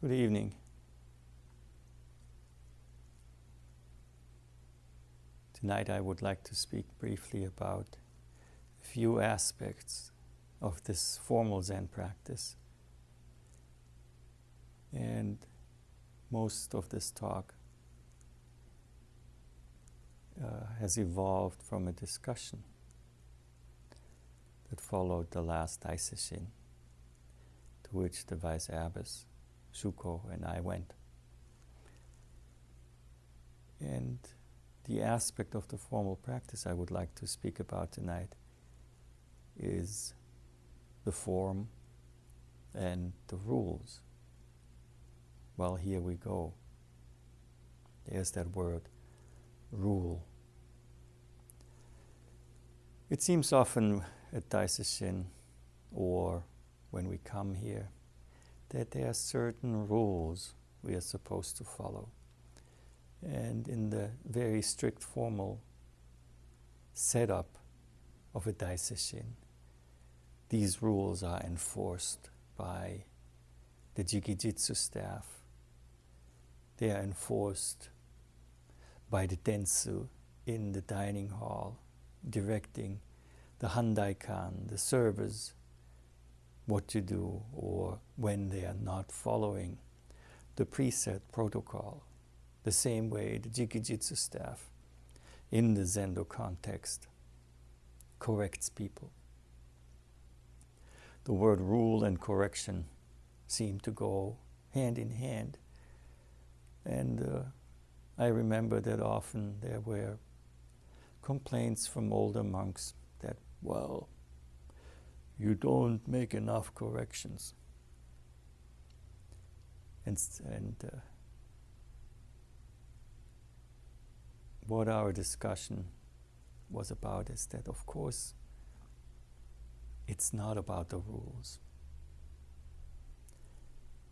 Good evening. Tonight I would like to speak briefly about a few aspects of this formal Zen practice. And most of this talk uh, has evolved from a discussion that followed the last Daisesshin, to which the Vice Abbess, Shuko, and I went. And the aspect of the formal practice I would like to speak about tonight is the form and the rules. Well, here we go. There's that word, rule. It seems often at Daisesshin or when we come here that there are certain rules we are supposed to follow. And in the very strict formal setup of a Daisesshin, these rules are enforced by the Jikijitsu staff. They are enforced by the Dentsu in the dining hall, directing the Handaikan, the servers, what to do or when they are not following the preset protocol. The same way the Jikijitsu staff in the Zendo context corrects people. The word rule and correction seem to go hand in hand. And uh, I remember that often there were complaints from older monks that, well, you don't make enough corrections. And, and uh, what our discussion was about is that, of course, it's not about the rules.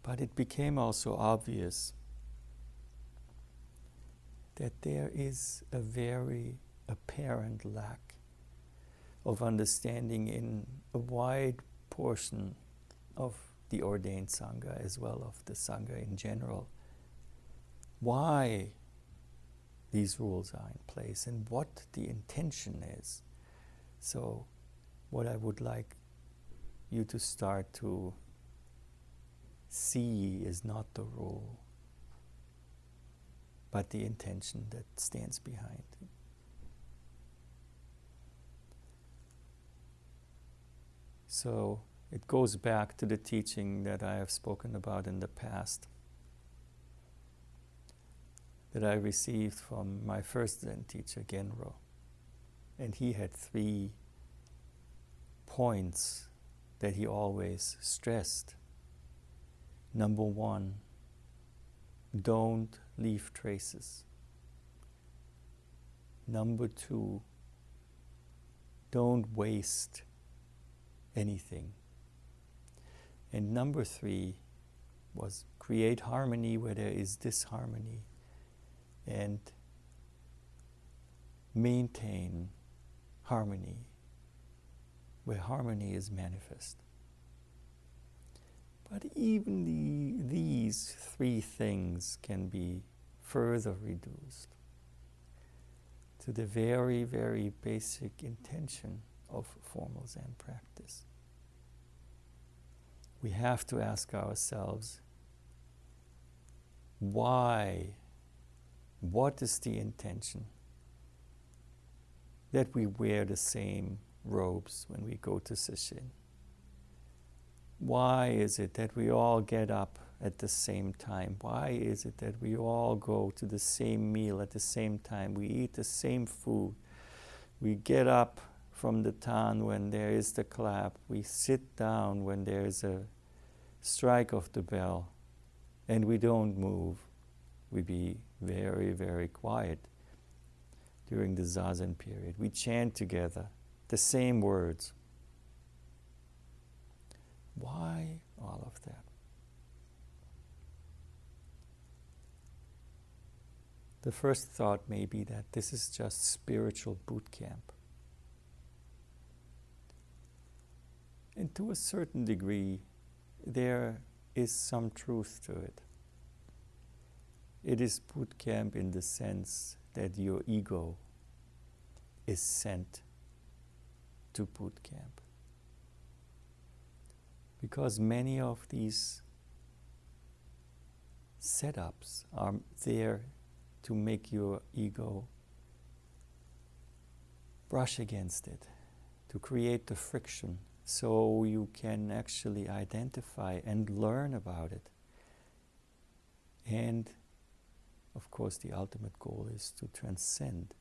But it became also obvious that there is a very apparent lack of understanding in a wide portion of the ordained Sangha as well of the Sangha in general. Why these rules are in place and what the intention is. So what I would like you to start to see is not the rule, but the intention that stands behind it. So it goes back to the teaching that I have spoken about in the past, that I received from my first Zen teacher, Genro. And he had three points that he always stressed. Number one, don't leave traces. Number two, don't waste anything. And number three was create harmony where there is disharmony and maintain harmony where harmony is manifest. But even the, these three things can be further reduced to the very, very basic intention of formal Zen practice we have to ask ourselves why, what is the intention that we wear the same robes when we go to Sesshin? Why is it that we all get up at the same time? Why is it that we all go to the same meal at the same time? We eat the same food. We get up from the tan when there is the clap. We sit down when there is a strike of the bell and we don't move. We be very, very quiet during the Zazen period. We chant together the same words. Why all of that? The first thought may be that this is just spiritual boot camp. And to a certain degree, there is some truth to it. It is boot camp in the sense that your ego is sent to boot camp. Because many of these setups are there to make your ego brush against it, to create the friction so you can actually identify and learn about it. And of course, the ultimate goal is to transcend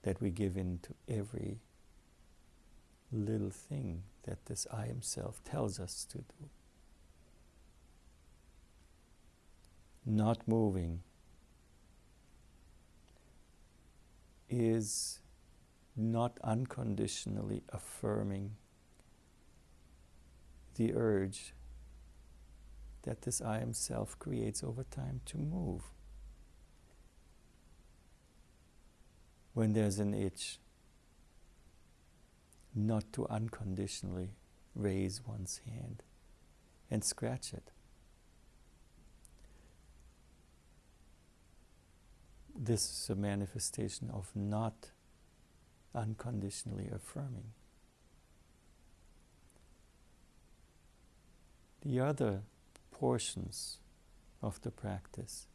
that we give in to every little thing that this I Am Self tells us to do. Not moving is not unconditionally affirming the urge that this I am self creates over time to move. When there's an itch, not to unconditionally raise one's hand and scratch it. This is a manifestation of not unconditionally affirming. The other portions of the practice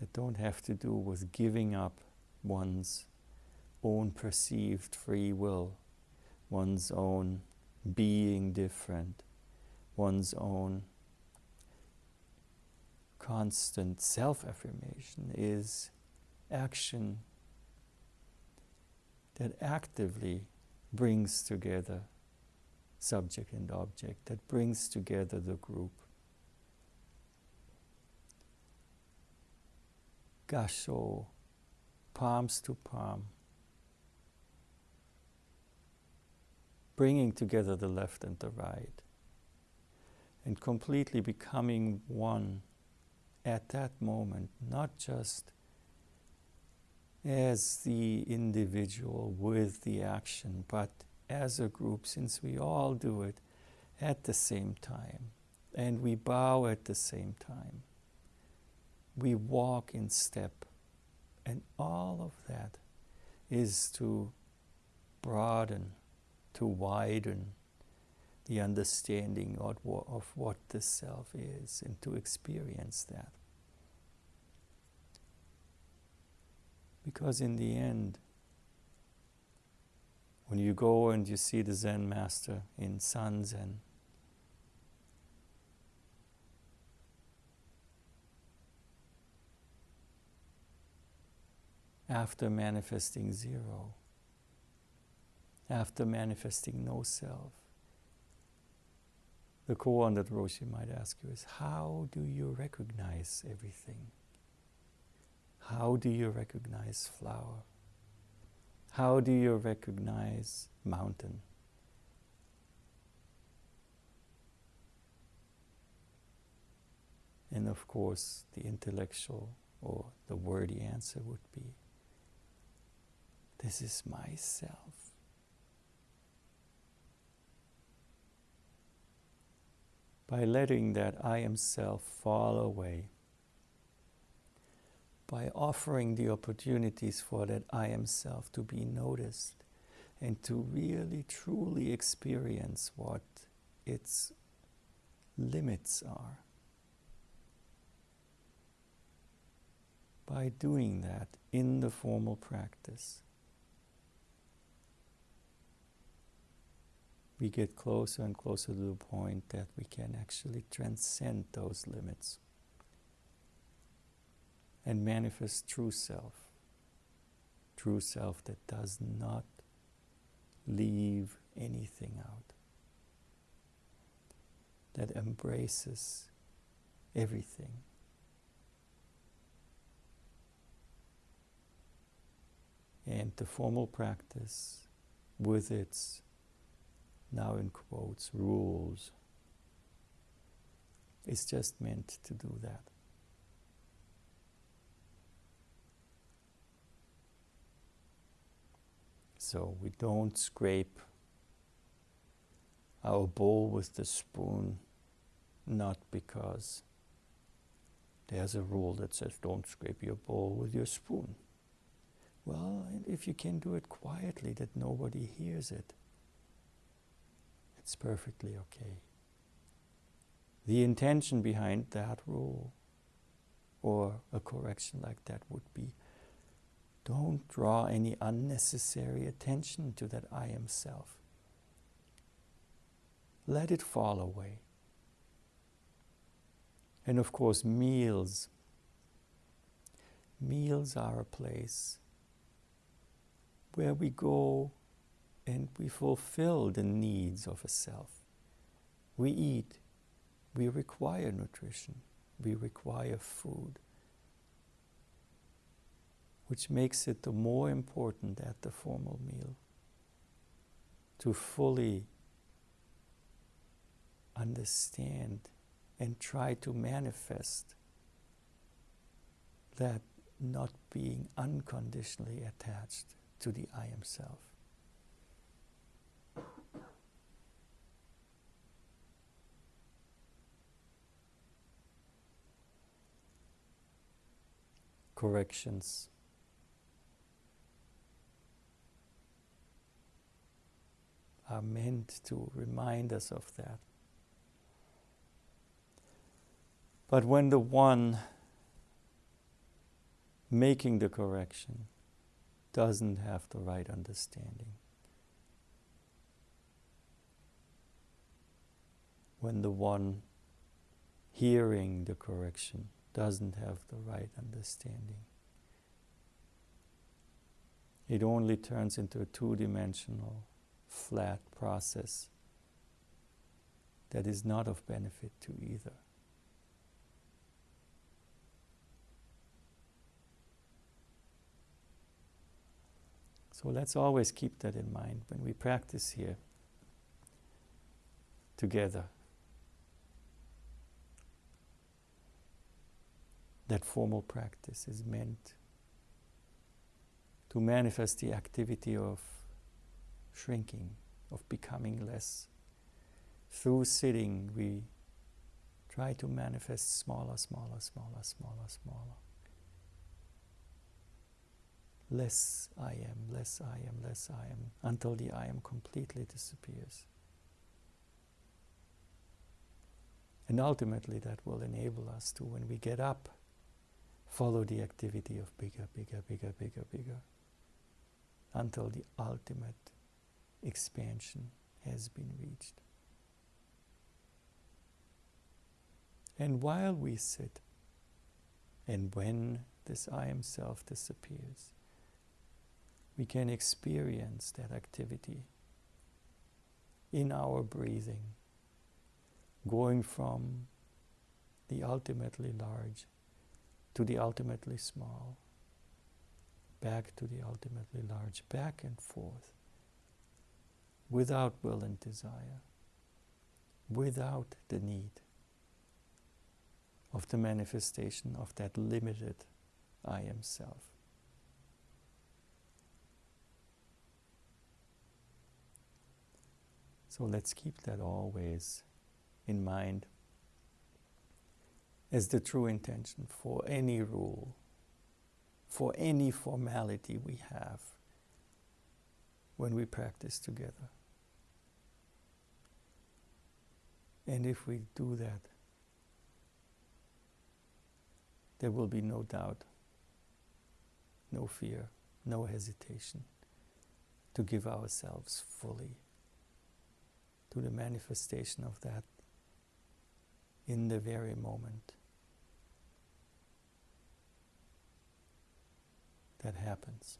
that don't have to do with giving up one's own perceived free will, one's own being different, one's own constant self affirmation is action that actively brings together subject and object, that brings together the group. Gasho, palms to palm, bringing together the left and the right, and completely becoming one at that moment, not just as the individual with the action, but as a group, since we all do it at the same time and we bow at the same time. We walk in step, and all of that is to broaden, to widen the understanding of, what the self is and to experience that. Because in the end, when you go and you see the Zen master in San Zen, after manifesting zero, after manifesting no self, the koan that Roshi might ask you is how do you recognize everything? How do you recognize flower? How do you recognize mountain? And of course, the intellectual or the wordy answer would be this is myself. By letting that I am self fall away, by offering the opportunities for that I am self to be noticed and to really truly experience what its limits are. By doing that in the formal practice, we get closer and closer to the point that we can actually transcend those limits and manifest true self. True self that does not leave anything out, that embraces everything. And the formal practice, with its, now in quotes, rules, is just meant to do that. So we don't scrape our bowl with the spoon, not because there's a rule that says don't scrape your bowl with your spoon. Well, if you can do it quietly that nobody hears it, it's perfectly okay. The intention behind that rule or a correction like that would be don't draw any unnecessary attention to that I am self. Let it fall away. And of course, meals. Meals are a place where we go and we fulfill the needs of a self. We eat, we require nutrition, we require food, which makes it the more important at the formal meal to fully understand and try to manifest that not being unconditionally attached to the I am self. Corrections. Are meant to remind us of that. But when the one making the correction doesn't have the right understanding, when the one hearing the correction doesn't have the right understanding, it only turns into a two dimensional, flat process that is not of benefit to either. So let's always keep that in mind when we practice here together. That formal practice is meant to manifest the activity of shrinking, of becoming less. Through sitting, we try to manifest smaller, smaller, smaller, smaller, smaller less I am, less I am, less I am, until the I am completely disappears. And ultimately, that will enable us to, when we get up, follow the activity of bigger, bigger, bigger, bigger, bigger, until the ultimate expansion has been reached. And while we sit, and when this I am self disappears, we can experience that activity in our breathing, going from the ultimately large to the ultimately small, back to the ultimately large, back and forth, without will and desire, without the need of the manifestation of that limited I am self. So let's keep that always in mind as the true intention for any rule, for any formality we have when we practice together. And if we do that, there will be no doubt, no fear, no hesitation to give ourselves fully to the manifestation of that in the very moment that happens.